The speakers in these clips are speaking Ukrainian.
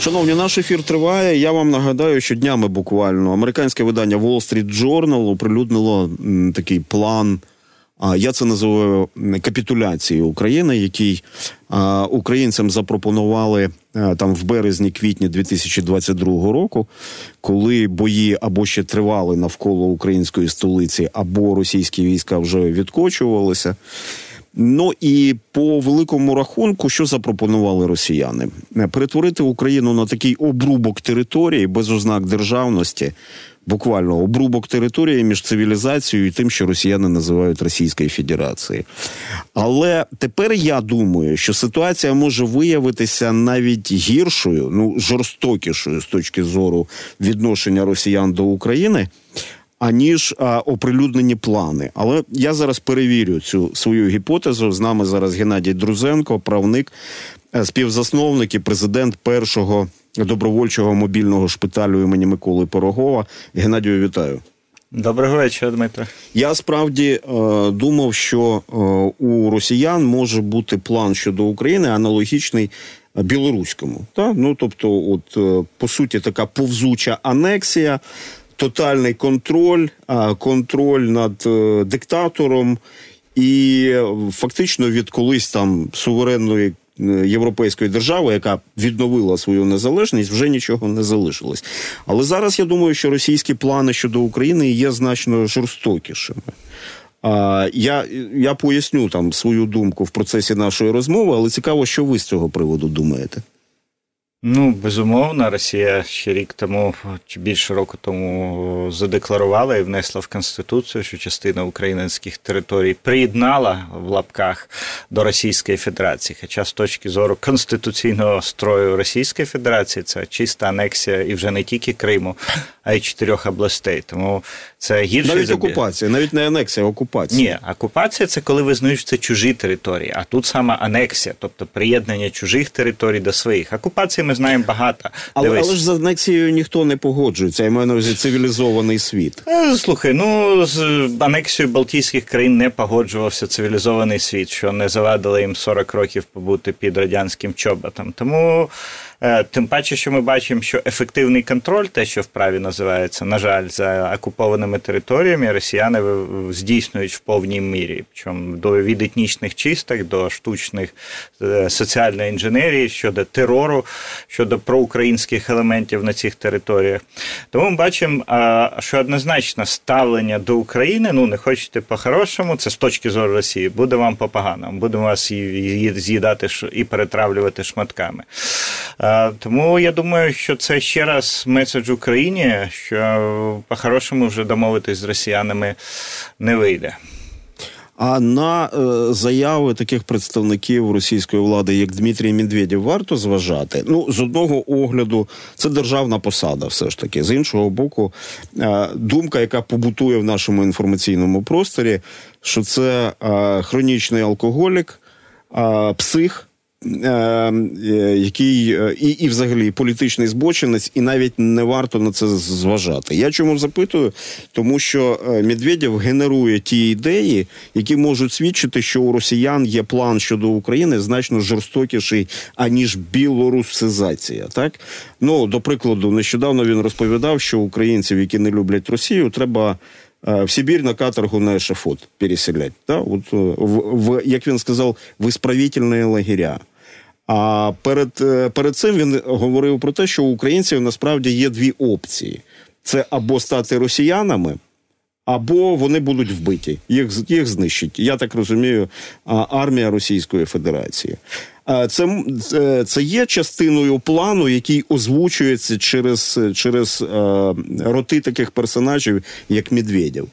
Шановні, наш ефір триває. Я вам нагадаю, що днями буквально американське видання Wall Street Journal оприлюднило такий план. А я це називаю капітуляцією України, який українцям запропонували там в березні-квітні 2022 року, коли бої або ще тривали навколо української столиці, або російські війська вже відкочувалися. Ну і по великому рахунку, що запропонували росіяни? Перетворити Україну на такий обрубок території без ознак державності, буквально обрубок території між цивілізацією і тим, що росіяни називають Російською Федерацією. Але тепер я думаю, що ситуація може виявитися навіть гіршою, ну жорстокішою з точки зору відношення росіян до України аніж а, оприлюднені плани. Але я зараз перевірю цю свою гіпотезу. З нами зараз Геннадій Друзенко, правник, е, співзасновник і президент першого добровольчого мобільного шпиталю імені Миколи Порогова. Геннадію, вітаю. Доброго вечора, Дмитро. Я справді е, думав, що е, у росіян може бути план щодо України аналогічний білоруському. Та? Ну тобто, от е, по суті, така повзуча анексія тотальний контроль, контроль над е, диктатором, і фактично від колись там суверенної. Е, європейської держави, яка відновила свою незалежність, вже нічого не залишилось. Але зараз я думаю, що російські плани щодо України є значно жорстокішими. А, Я я поясню там свою думку в процесі нашої розмови, але цікаво, що ви з цього приводу думаєте. Ну, безумовно, Росія ще рік тому чи більше року тому задекларувала і внесла в Конституцію, що частина українських територій приєднала в лапках до Російської Федерації. Хоча з точки зору конституційного строю Російської Федерації це чиста анексія і вже не тільки Криму, а й чотирьох областей. Тому це гірше навіть окупація, навіть не анексія, а окупація. Ні, окупація це коли визнають, що це чужі території, а тут саме анексія, тобто приєднання чужих територій до своїх. Окупації ми знаємо багато. Але, але ж з анексією ніхто не погоджується. Я маю на увазі цивілізований світ. Е, слухай, ну з анексією Балтійських країн не погоджувався цивілізований світ, що не завадило їм 40 років побути під радянським чоботом. Тому. Е, тим паче, що ми бачимо, що ефективний контроль, те, що вправі називається, на жаль, за окупованими територіями, росіяни здійснюють в повній мірі. Причому до від етнічних чисток до штучних е, соціальної інженерії щодо терору, щодо проукраїнських елементів на цих територіях. Тому ми бачимо, що однозначно ставлення до України, ну не хочете по-хорошому, це з точки зору Росії, буде вам по поганому, будемо вас з'їдати і перетравлювати шматками. Тому я думаю, що це ще раз меседж Україні, що по-хорошому вже домовитись з росіянами не вийде. А на е, заяви таких представників російської влади, як Дмитрій Медведєв, варто зважати. Ну, з одного огляду, це державна посада, все ж таки. З іншого боку, е, думка, яка побутує в нашому інформаційному просторі, що це е, хронічний алкоголік, псих. Е, е, який е, і, і, взагалі, політичний збочинець, і навіть не варто на це зважати. Я чому запитую? Тому що Медведєв генерує ті ідеї, які можуть свідчити, що у росіян є план щодо України значно жорстокіший аніж білорусизація. Так ну до прикладу, нещодавно він розповідав, що українців, які не люблять Росію, треба. В Сибір на каторгу на ешафот переселять. Да? От, в, в, Як він сказав, в ісправительні лагеря. А перед е, перед цим він говорив про те, що у українців насправді є дві опції: це або стати росіянами, або вони будуть вбиті. Їх їх знищить. Я так розумію, армія Російської Федерації. Це це, є частиною плану, який озвучується через через е, роти таких персонажів, як Медведєв.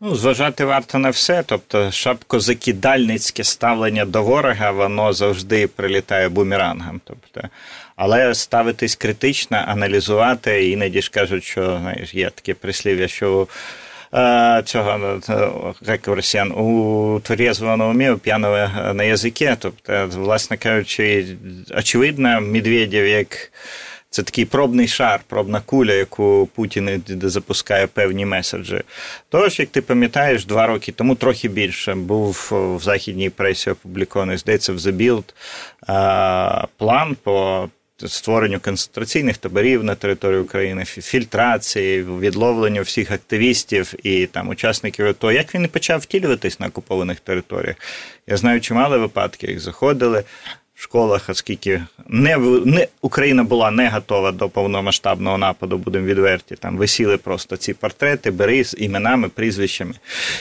Ну, зважати варто на все. Тобто, шапкозакидальницьке ставлення до ворога, воно завжди прилітає бумерангом. Тобто, але ставитись критично, аналізувати, іноді ж кажуть, що знаєш, є таке прислів'я, що. Е, цього як у росіян у трезвого на умі, у п'яного на язикі. Тобто, власне кажучи, очевидно, Медведєв як це такий пробний шар, пробна куля, яку Путін запускає певні меседжі. Тож, як ти пам'ятаєш, два роки тому трохи більше був в західній пресі опублікований, здається, в The Bild, план по створенню концентраційних таборів на території України, фільтрації, відловленню всіх активістів і там учасників АТО. Як він не почав втілюватись на окупованих територіях? Я знаю чимало випадків, як заходили школах, оскільки не не Україна була не готова до повномасштабного нападу, будемо відверті. Там висіли просто ці портрети, бери з іменами, прізвищами.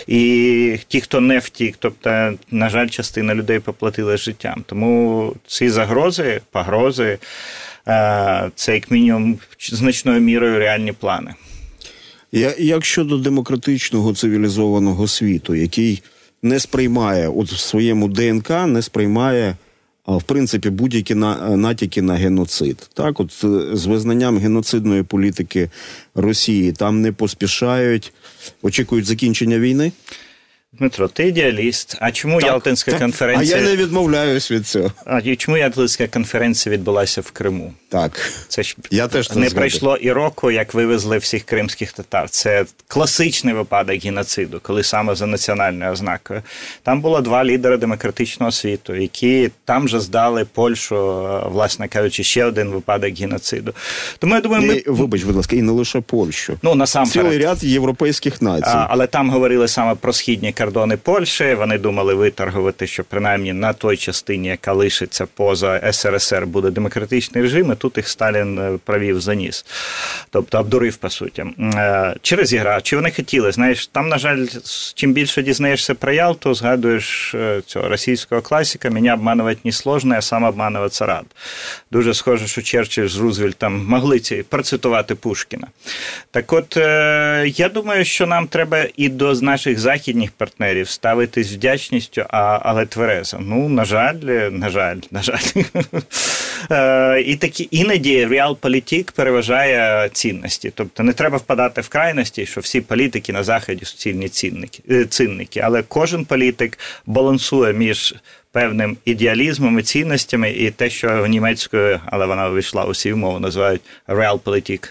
І ті, хто не втік, тобто, на жаль, частина людей поплатила життям. Тому ці загрози, погрози, е, це як мінімум значною мірою реальні плани. Я, Як щодо демократичного цивілізованого світу, який не сприймає от в своєму ДНК, не сприймає в принципі будь-які натяки на геноцид. Так, от е, з визнанням геноцидної політики Росії там не поспішають, очікують закінчення війни. Дмитро, ти ідеаліст. А чому так, Ялтинська так. конференція? А я не відмовляюсь від цього. А і чому Ялтинська конференція відбулася в Криму? Так. Це ж я теж не пройшло і року, як вивезли всіх кримських татар. Це класичний випадок геноциду, коли саме за національною ознакою. Там було два лідери демократичного світу, які там же здали Польщу, власне кажучи, ще один випадок геноциду. Тому я думаю, ми і, вибач, будь ласка, і не лише Польщу. Ну насамперед. цілий ряд європейських націй. А, але там говорили саме про східні кордони Польщі. Вони думали виторгувати, що принаймні на той частині, яка лишиться поза СРСР, буде демократичний режим. і Тут їх Сталін е, провів за ніс. Тобто обдурив, по суті. Е, чи розіграв, чи вони хотіли? Знаєш, там, на жаль, чим більше дізнаєшся про Ялту, згадуєш е, цього російського класика, мене обманувати не сложно, я сам обмануватися рад. Дуже схоже, що Черчилль з Рузвельтом могли ці процитувати Пушкіна. Так от, я думаю, що нам треба і до наших західних партнерів ставитись вдячністю, а, але тверезо. Ну, на жаль, на жаль, на жаль. Е, і такі іноді реалполітік переважає цінності. Тобто не треба впадати в крайності, що всі політики на заході суцільні цінники, е, цінники, але кожен політик балансує між. Певним ідеалізмом і цінностями, і те, що німецькою, але вона вийшла усі мови, називають realpolitik.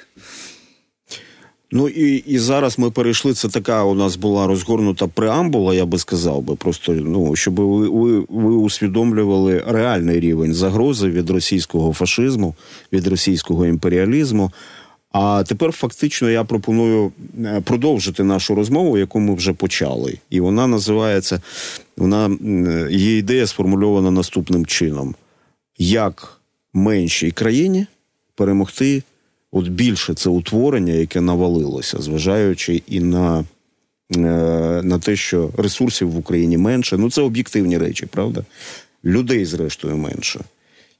Ну і і зараз ми перейшли. Це така у нас була розгорнута преамбула, я би сказав би, просто ну щоб ви, ви, ви усвідомлювали реальний рівень загрози від російського фашизму, від російського імперіалізму. А тепер фактично я пропоную е, продовжити нашу розмову, яку ми вже почали, і вона називається. Вона її ідея сформульована наступним чином: як меншій країні перемогти от більше це утворення, яке навалилося, зважаючи і на е, на те, що ресурсів в Україні менше. Ну це об'єктивні речі, правда? Людей, зрештою, менше.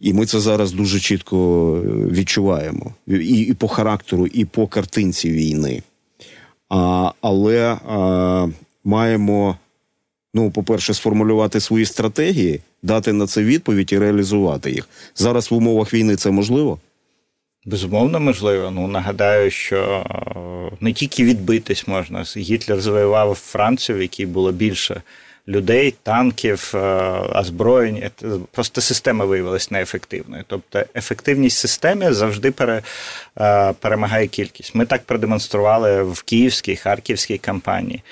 І ми це зараз дуже чітко е, відчуваємо і і по характеру, і по картинці війни. А, Але а, маємо, ну, по-перше, сформулювати свої стратегії, дати на це відповідь і реалізувати їх. Зараз в умовах війни це можливо. Безумовно, можливо. Ну нагадаю, що е, не тільки відбитись можна. Гітлер завоював Францію, в якій було більше людей, танків, е, озброєнь. Просто система виявилася неефективною. Тобто ефективність системи завжди пере, е, перемагає кількість. Ми так продемонстрували в Київській, Харківській кампанії.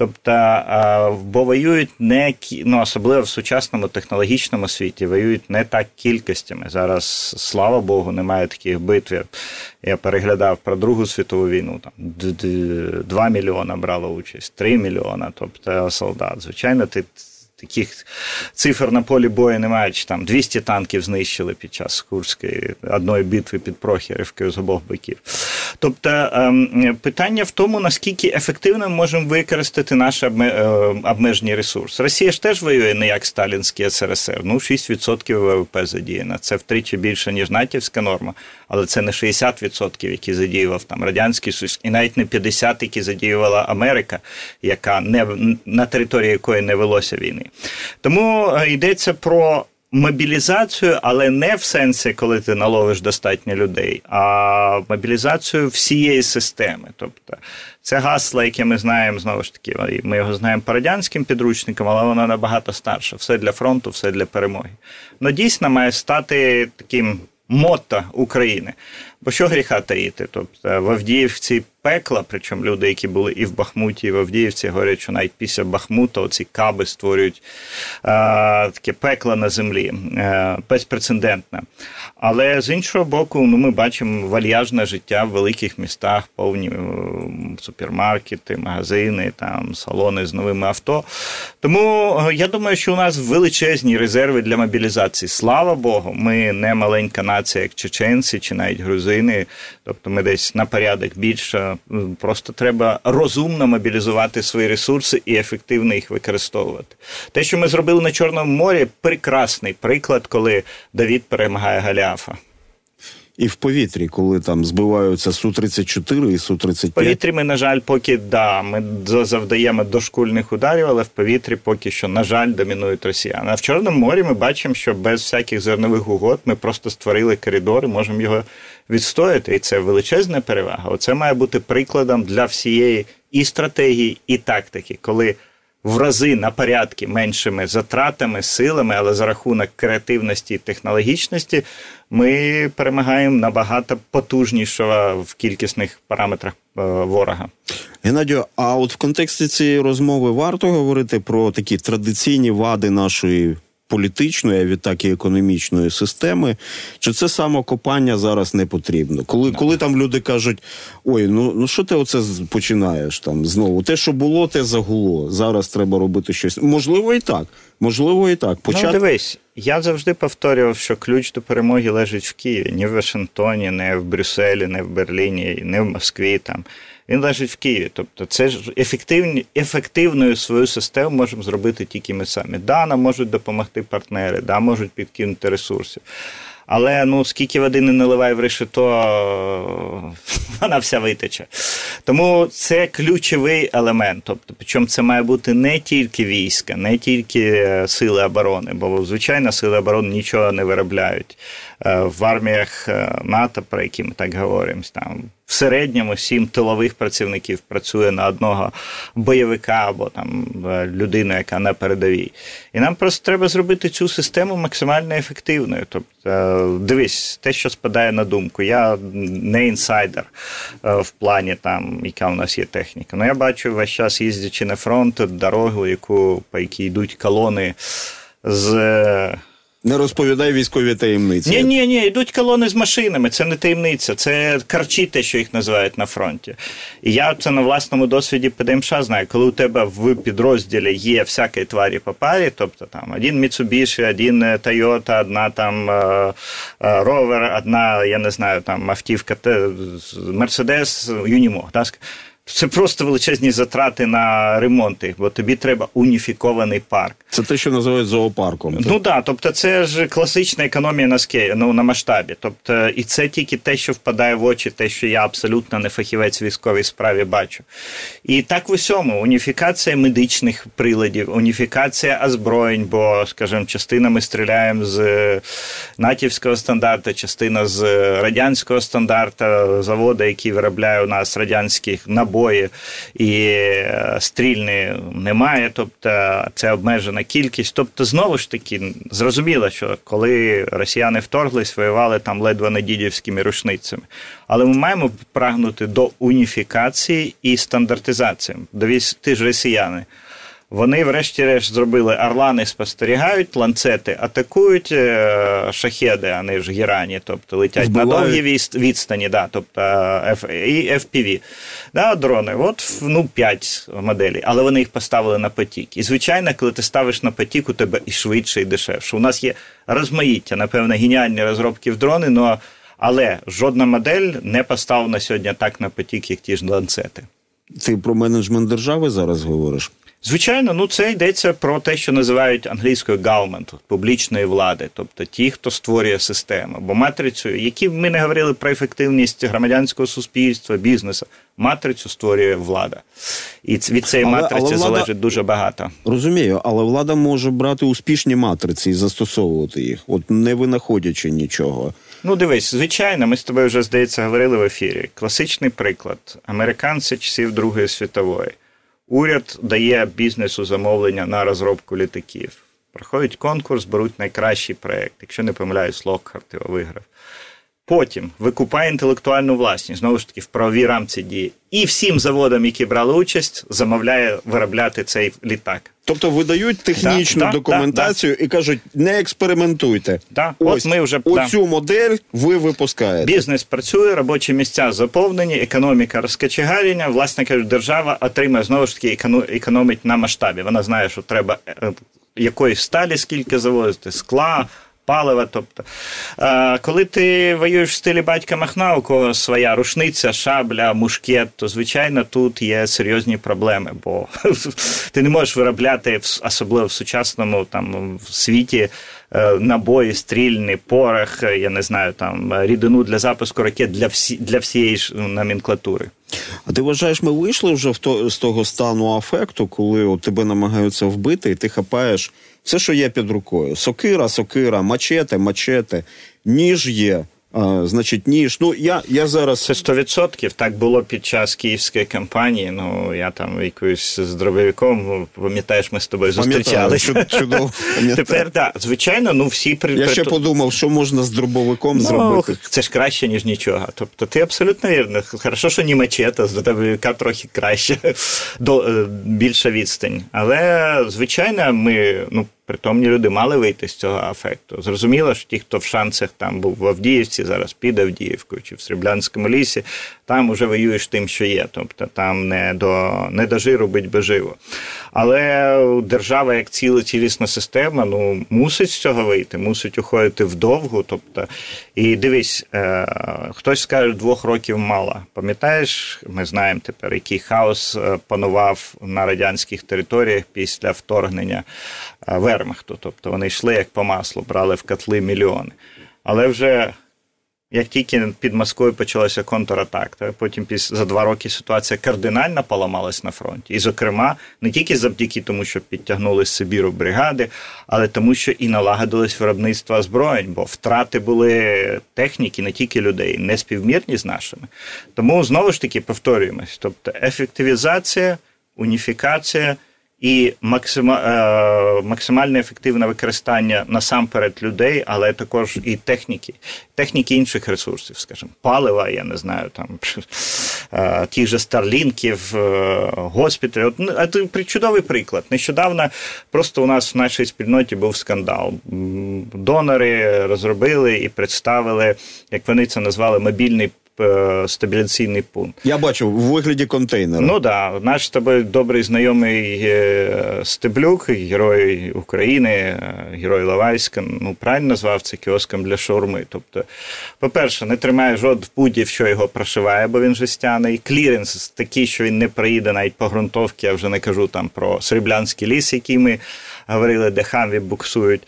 Тобто, бо воюють не ну, особливо в сучасному технологічному світі, воюють не так кількостями. Зараз, слава Богу, немає таких битв. Я переглядав про Другу світову війну. Там 2 мільйона брало участь, 3 мільйона, тобто солдат. Звичайно, ти таких цифр на полі бою немає, чи там 200 танків знищили під час Курської одної битви під Прохірівкою з обох боків. Тобто ем, питання в тому, наскільки ефективно ми можемо використати наші е, обмежені ресурси. Росія ж теж воює не як Сталінський СРСР. Ну, 6% ВВП задіяно. Це втричі більше, ніж натівська норма, але це не 60%, які задіював там Радянський Союз, і навіть не 50%, які задіювала Америка, яка не на території якої не велося війни. Тому е, йдеться про. Мобілізацію, але не в сенсі, коли ти наловиш достатньо людей, а мобілізацію всієї системи. Тобто це гасло, яке ми знаємо знову ж таки. Ми його знаємо по радянським підручникам, але воно набагато старше. Все для фронту, все для перемоги. Ну дійсно має стати таким мото України. Бо що гріха таїти? Тобто в Авдіївці пекла. Причому люди, які були і в Бахмуті, і в Авдіївці, говорять, що навіть після Бахмута оці каби створюють е, таке пекло на землі е, безпрецедентне. Але з іншого боку, ну ми бачимо вальяжне життя в великих містах, повні е, супермаркети, магазини, там салони з новими авто. Тому е, я думаю, що у нас величезні резерви для мобілізації. Слава Богу, ми не маленька нація, як чеченці чи навіть грузини. Тобто ми десь на порядок більше. Просто треба розумно мобілізувати свої ресурси і ефективно їх використовувати. Те, що ми зробили на Чорному морі, прекрасний приклад, коли Давід перемагає Галіафа. І в повітрі, коли там збиваються Су-34 і Су-35? В повітрі ми, на жаль, поки да, ми завдаємо дошкульних ударів, але в повітрі поки що, на жаль, домінують росіяни. А в Чорному морі ми бачимо, що без всяких зернових угод ми просто створили коридор і можемо його відстояти. І це величезна перевага. Оце має бути прикладом для всієї і стратегії, і тактики, коли в рази на порядки меншими затратами, силами, але за рахунок креативності і технологічності ми перемагаємо набагато потужнішого в кількісних параметрах е, ворога. Геннадію, а от в контексті цієї розмови варто говорити про такі традиційні вади нашої політичної, а відтак і економічної системи, чи це самокопання зараз не потрібно? Коли коли там люди кажуть, ой, ну ну що ти оце починаєш там знову? Те, що було, те загуло. Зараз треба робити щось. Можливо, і так. Можливо, і так. Почат... Ну, дивись, я завжди повторював, що ключ до перемоги лежить в Києві, ні в Вашингтоні, не в Брюсселі, не в Берліні, не в Москві там він лежить в Києві. Тобто, це ж ефективні, ефективною свою систему можемо зробити тільки ми самі. Да, нам можуть допомогти партнери, да, можуть підкинути ресурсів. Але ну скільки води не наливай в решето, вона вся витече. Тому це ключовий елемент. Тобто, причому це має бути не тільки війська, не тільки е, сили оборони, бо звичайно сили оборони нічого не виробляють. Е, в арміях е, НАТО, про які ми так говоримо, там в середньому сім тилових працівників працює на одного бойовика або там е, людину, яка на передовій. І нам просто треба зробити цю систему максимально ефективною. Тобто, дивись, те, що спадає на думку. Я не інсайдер в плані там, яка у нас є техніка. Ну я бачу весь час їздячи на фронт дорогу, яку по якій йдуть колони з. Не розповідай військові таємниці. Ні, ні, ні, йдуть колони з машинами. Це не таємниця, це карчі, те, що їх називають на фронті. І я це на власному досвіді ПДМШ знаю, коли у тебе в підрозділі є всякі тварі по парі, тобто там один Mitsubishi, один Toyota, одна там ровер, одна, я не знаю, там автівка, Мерседес, Юнімог. Це просто величезні затрати на ремонти, бо тобі треба уніфікований парк. Це те, що називають зоопарком. Ну так, да, тобто це ж класична економія на ске, ну, на масштабі. Тобто, і це тільки те, що впадає в очі, те, що я абсолютно не фахівець в військовій справі бачу. І так в усьому уніфікація медичних приладів, уніфікація озброєнь, бо, скажімо, частина ми стріляємо з натівського стандарту, частина з радянського стандарту, заводу, який виробляє у нас радянських наборів набої і стрільні стрільни немає, тобто це обмежена кількість. Тобто, знову ж таки, зрозуміло, що коли росіяни вторглись, воювали там ледве не дідівськими рушницями. Але ми маємо прагнути до уніфікації і стандартизації. Дивіться, ти ж росіяни. Вони, врешті-решт, зробили орлани, спостерігають, ланцети атакують е, шахеди, вони ж гірані, тобто летять Вбивають. на довгі відстані, да, тобто і FPV. Да, дрони. От ну, 5 моделей, але вони їх поставили на потік. І звичайно, коли ти ставиш на потік, у тебе і швидше, і дешевше. У нас є розмаїття, напевно, геніальні розробки в дрони, но, але жодна модель не поставлена сьогодні так на потік, як ті ж ланцети. Ти про менеджмент держави зараз говориш? Звичайно, ну це йдеться про те, що називають англійською government, публічної влади, тобто ті, хто створює систему. Бо матрицю, які ми не говорили про ефективність громадянського суспільства, бізнесу, матрицю створює влада, і від цієї але, матриці але влада... залежить дуже багато. Розумію, але влада може брати успішні матриці і застосовувати їх, от не винаходячи нічого. Ну, дивись, звичайно, ми з тобою вже здається говорили в ефірі. Класичний приклад: американці часів Другої світової. Уряд дає бізнесу замовлення на розробку літаків. Проходить конкурс, беруть найкращий проєкт. Якщо не помиляюсь, Локхарт його виграв. Потім викупає інтелектуальну власність, знову ж таки, в правовій рамці дії. І всім заводам, які брали участь, замовляє виробляти цей літак. Тобто видають технічну да, документацію да, і кажуть, не експериментуйте. Да. Ось От ми вже оцю модель ви випускаєте. Бізнес працює, робочі місця заповнені, економіка розкачегарення. Власне кажуть, держава отримає знову ж таки економить на масштабі. Вона знає, що треба е, якоїсь сталі, скільки завозити, скла палива. Тобто, коли ти воюєш в стилі батька Махна, у кого своя рушниця, шабля, мушкет, то звичайно тут є серйозні проблеми, бо ти не можеш виробляти особливо в сучасному там в світі. Е, набої, стрільний, порох, я не знаю, там рідину для запуску ракет для всі для всієї ж номенклатури. А ти вважаєш, ми вийшли вже в то, з того стану афекту, коли от тебе намагаються вбити, і ти хапаєш все, що є під рукою: сокира, сокира, мачете, мачете, ніж є. А, Значить, ніж. Ну я я зараз це 100%. Так було під час київської кампанії. Ну я там якоюсь з дробовиком, пам'ятаєш, ми з тобою зустрічалися. Чудово. Тепер так, звичайно, ну всі при я ще подумав, що можна з дробовиком ну, зробити. Це ж краще ніж нічого. Тобто, ти абсолютно вірно. Хорошо, що ні мачета, з дробовика трохи краще, до е, більша відстань. Але звичайно, ми ну. Притомні люди мали вийти з цього афекту. Зрозуміло, що ті, хто в шансах там був в Авдіївці, зараз під Авдіївкою чи в Сріблянському лісі, там уже воюєш тим, що є. Тобто там не до не до жиру бить би живо. Але держава, як ціла цілісна система, ну мусить з цього вийти, мусить уходити вдовгу. Тобто, і дивись, е, хтось скаже, двох років мало. Пам'ятаєш, ми знаємо тепер, який хаос е, панував на радянських територіях після вторгнення Вермахту. Тобто вони йшли як по маслу, брали в котли мільйони. Але вже як тільки під Москвою почалася контратака, потім за два роки ситуація кардинально поламалась на фронті. І, зокрема, не тільки завдяки тому, що підтягнули з Сибіру бригади, але тому, що і налагодилось виробництво озброєнь, бо втрати були техніки, не тільки людей, не співмірні з нашими. Тому знову ж таки повторюємось: тобто ефективізація, уніфікація і е, максимально ефективне використання насамперед людей, але також і техніки, техніки інших ресурсів, скажімо, палива, я не знаю, там тих же старлінків, госпіталів. Ну, чудовий приклад. Нещодавно просто у нас в нашій спільноті був скандал. Донори розробили і представили, як вони це назвали, мобільний стабіляційний пункт. Я бачу в вигляді контейнера. Ну так, да. наш з тобою добрий знайомий е, Стеблюк, герой України, е, герой Лавайська, ну правильно назвав це кіоском для шаурми. Тобто, по-перше, не тримає жод в що його прошиває, бо він жестяний. Кліренс такий, що він не приїде навіть по ґрунтовці, я вже не кажу там про Сріблянський ліс, який ми говорили, де хамві буксують.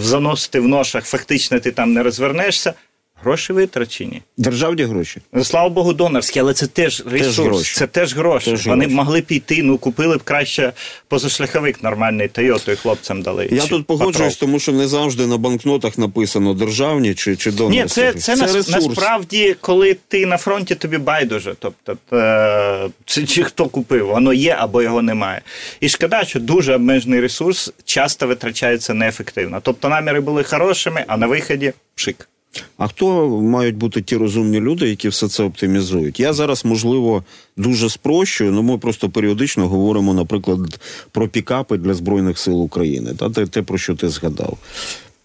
Заносити в ношах, фактично ти там не розвернешся. Гроші витрачені. Державні гроші. Слава Богу, донорські, але це теж ресурс, теж це теж гроші. Теж Вони гроші. могли піти, ну купили б краще позашляховик нормальний Тойоту і хлопцям дали. Я тут погоджуюсь, тому що не завжди на банкнотах написано державні чи чи донорські. Ні, це це, це на, насправді, коли ти на фронті, тобі байдуже. Тобто, це, чи хто купив, воно є або його немає. І шкода, що дуже обмежений ресурс часто витрачається неефективно. Тобто наміри були хорошими, а на виході пшик. А хто мають бути ті розумні люди, які все це оптимізують? Я зараз, можливо, дуже спрощую, але ми просто періодично говоримо, наприклад, про пікапи для Збройних сил України. Та те, те про що ти згадав.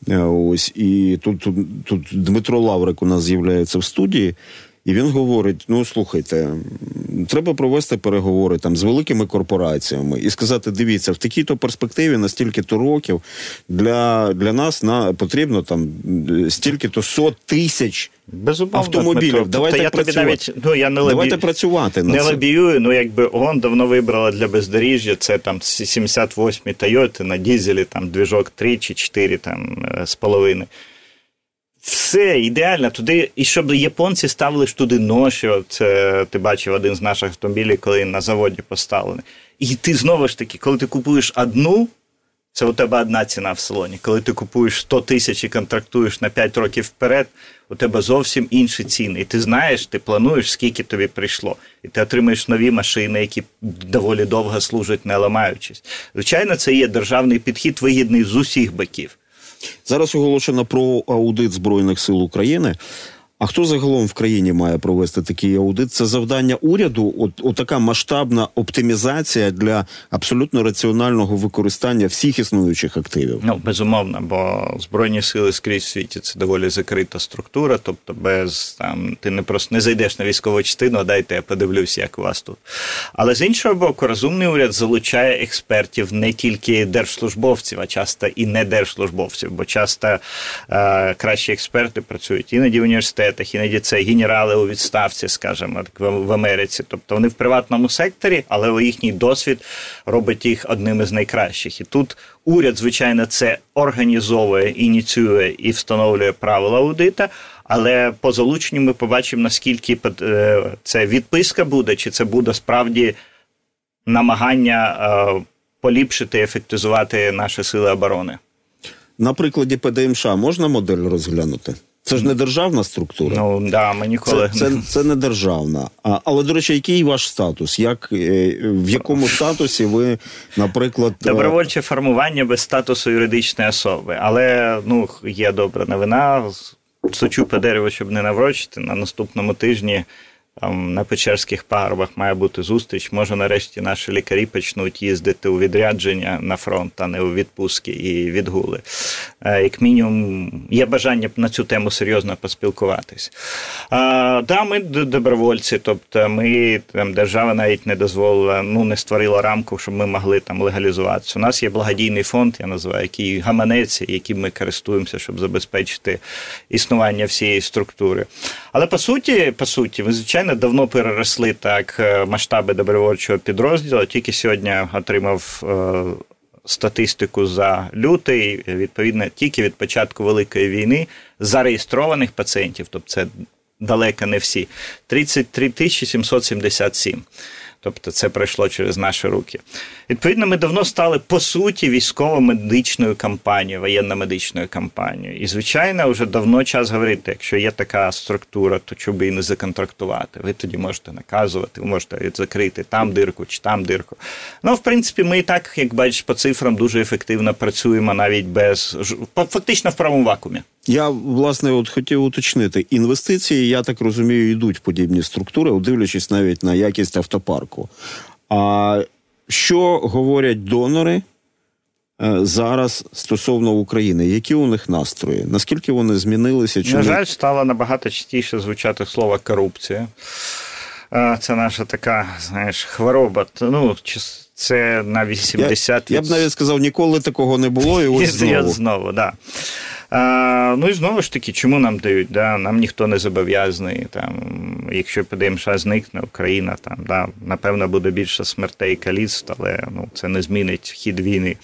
Е, ось і тут, тут, тут Дмитро Лаврик у нас з'являється в студії. І він говорить: ну слухайте, треба провести переговори там з великими корпораціями і сказати: дивіться, в такій-то перспективі на стільки-то років для для нас на потрібно там стільки-то сот тисяч Безумовно, автомобілів. Дмитро. Давайте тобто, працювати. Навіть, ну, я не лобі... Давайте працювати не лобіюю, ну якби ООН давно вибрала для бездоріжжя. Це там 78 Тойоти на дізелі, там двіжок 3 чи 4 там е, з половиною. Все ідеально туди, і щоб японці ставили ж туди ноші. Це ти бачив один з наших автомобілів, коли на заводі поставлений. І ти знову ж таки, коли ти купуєш одну, це у тебе одна ціна в салоні. Коли ти купуєш 100 тисяч і контрактуєш на 5 років вперед, у тебе зовсім інші ціни. І ти знаєш, ти плануєш, скільки тобі прийшло. І ти отримуєш нові машини, які доволі довго служать, не ламаючись. Звичайно, це є державний підхід, вигідний з усіх боків. Зараз оголошено про аудит Збройних сил України. А хто загалом в країні має провести такий аудит? Це завдання уряду. От, от така масштабна оптимізація для абсолютно раціонального використання всіх існуючих активів. Ну безумовно, бо збройні сили скрізь в світі це доволі закрита структура. Тобто, без там ти не просто не зайдеш на військову частину, а дайте я подивлюся, як у вас тут. Але з іншого боку, розумний уряд залучає експертів не тільки держслужбовців, а часто і не держслужбовців, бо часто е, кращі експерти працюють іноді в університетах, іноді це генерали у відставці, скажімо, в Америці. Тобто вони в приватному секторі, але їхній досвід робить їх одним із найкращих. І тут уряд, звичайно, це організовує, ініціює і встановлює правила аудита. Але по залученню ми побачимо, наскільки е, це відписка буде, чи це буде справді намагання е, поліпшити, ефектизувати наші сили оборони. На прикладі ПДМШ можна модель розглянути? Це ж не державна структура. Ну да, ми ніколи це, це, це не державна. А, але до речі, який ваш статус? Як е, в якому статусі ви, наприклад, е, добровольче формування без статусу юридичної особи? Але ну є добра новина. Сучу по дереву, щоб не наврочити на наступному тижні там на Печерських парубах має бути зустріч. Може, нарешті наші лікарі почнуть їздити у відрядження на фронт, а не у відпустки і відгули. Е, як мінімум, є бажання на цю тему серйозно поспілкуватись. А, да, ми добровольці, тобто ми там держава навіть не дозволила, ну не створила рамку, щоб ми могли там легалізуватися. У нас є благодійний фонд, я називаю, який гаманець, яким ми користуємося, щоб забезпечити існування всієї структури. Але по суті, по суті, ви звичайно звичайно, давно переросли так е, масштаби добровольчого підрозділу. Тільки сьогодні отримав е, статистику за лютий. Відповідно, тільки від початку великої війни зареєстрованих пацієнтів, тобто це далеко не всі, 33 тисячі 777. Тобто це пройшло через наші руки. Відповідно, ми давно стали по суті військово-медичною кампанією, воєнно-медичною кампанією. І, звичайно, вже давно час говорити, якщо є така структура, то чому її не законтрактувати? Ви тоді можете наказувати, ви можете закрити там дирку чи там дирку. Ну, в принципі, ми і так, як бачиш, по цифрам дуже ефективно працюємо навіть без фактично в правому вакуумі. Я власне от хотів уточнити інвестиції. Я так розумію, йдуть подібні структури, дивлячись навіть на якість автопарку. А що говорять донори е, зараз стосовно України? Які у них настрої? Наскільки вони змінилися? Чи На жаль, стало набагато частіше звучати слово корупція. Е, це наша така, знаєш, хвороба. Ну, це на 80%. Я, я б навіть сказав, ніколи такого не було. І ось знову. знову, да. А, Ну і знову ж таки, чому нам дають? Да? Нам ніхто не зобов'язаний. Там, Якщо ПДМШ зникне, Україна там, да, напевно, буде більше смертей і каліцтв, але ну, це не змінить хід війни.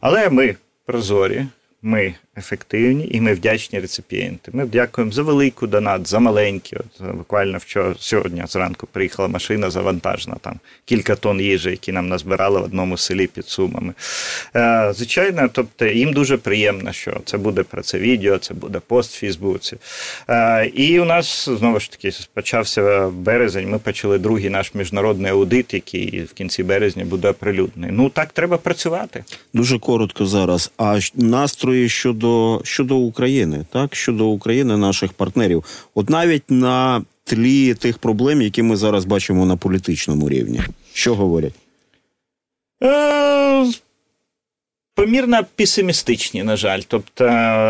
Але ми прозорі, ми ефективні і ми вдячні реципієнти. Ми дякуємо за велику донат, за маленькі. От буквально вчора сьогодні зранку приїхала машина завантажена, там кілька тонн їжі, які нам назбирали в одному селі під сумами. Е, звичайно, тобто їм дуже приємно, що це буде про це відео, це буде пост в Фейсбуці. Е, і у нас знову ж таки почався березень. Ми почали другий наш міжнародний аудит, який в кінці березня буде оприлюдний. Ну так треба працювати. Дуже коротко зараз. А настрої щодо щодо щодо України, так щодо України, наших партнерів, от навіть на тлі тих проблем, які ми зараз бачимо на політичному рівні, що говорять? Е, Помірно песимістичні, на жаль. Тобто,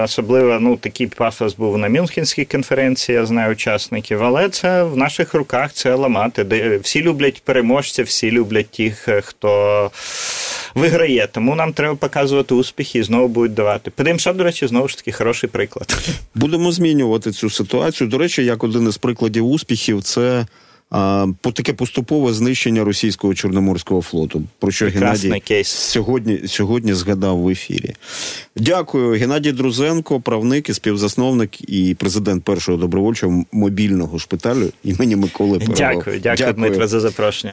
особливо ну, такий пафос був на Мюнхенській конференції, я знаю учасників, але це в наших руках це ламати. Всі люблять переможців, всі люблять тих, хто виграє. Тому нам треба показувати успіхи і знову будуть давати. ПДМШ, до речі, знову ж таки хороший приклад. Будемо змінювати цю ситуацію. До речі, як один із прикладів успіхів, це по таке поступове знищення російського чорноморського флоту, про що Прекрасний Геннадій кейс. сьогодні сьогодні згадав в ефірі. Дякую, Геннадій Друзенко, правник і співзасновник і президент першого добровольчого мобільного шпиталю імені Миколи Перова. Дякую, дякую, дякую. Дмитро, за запрошення.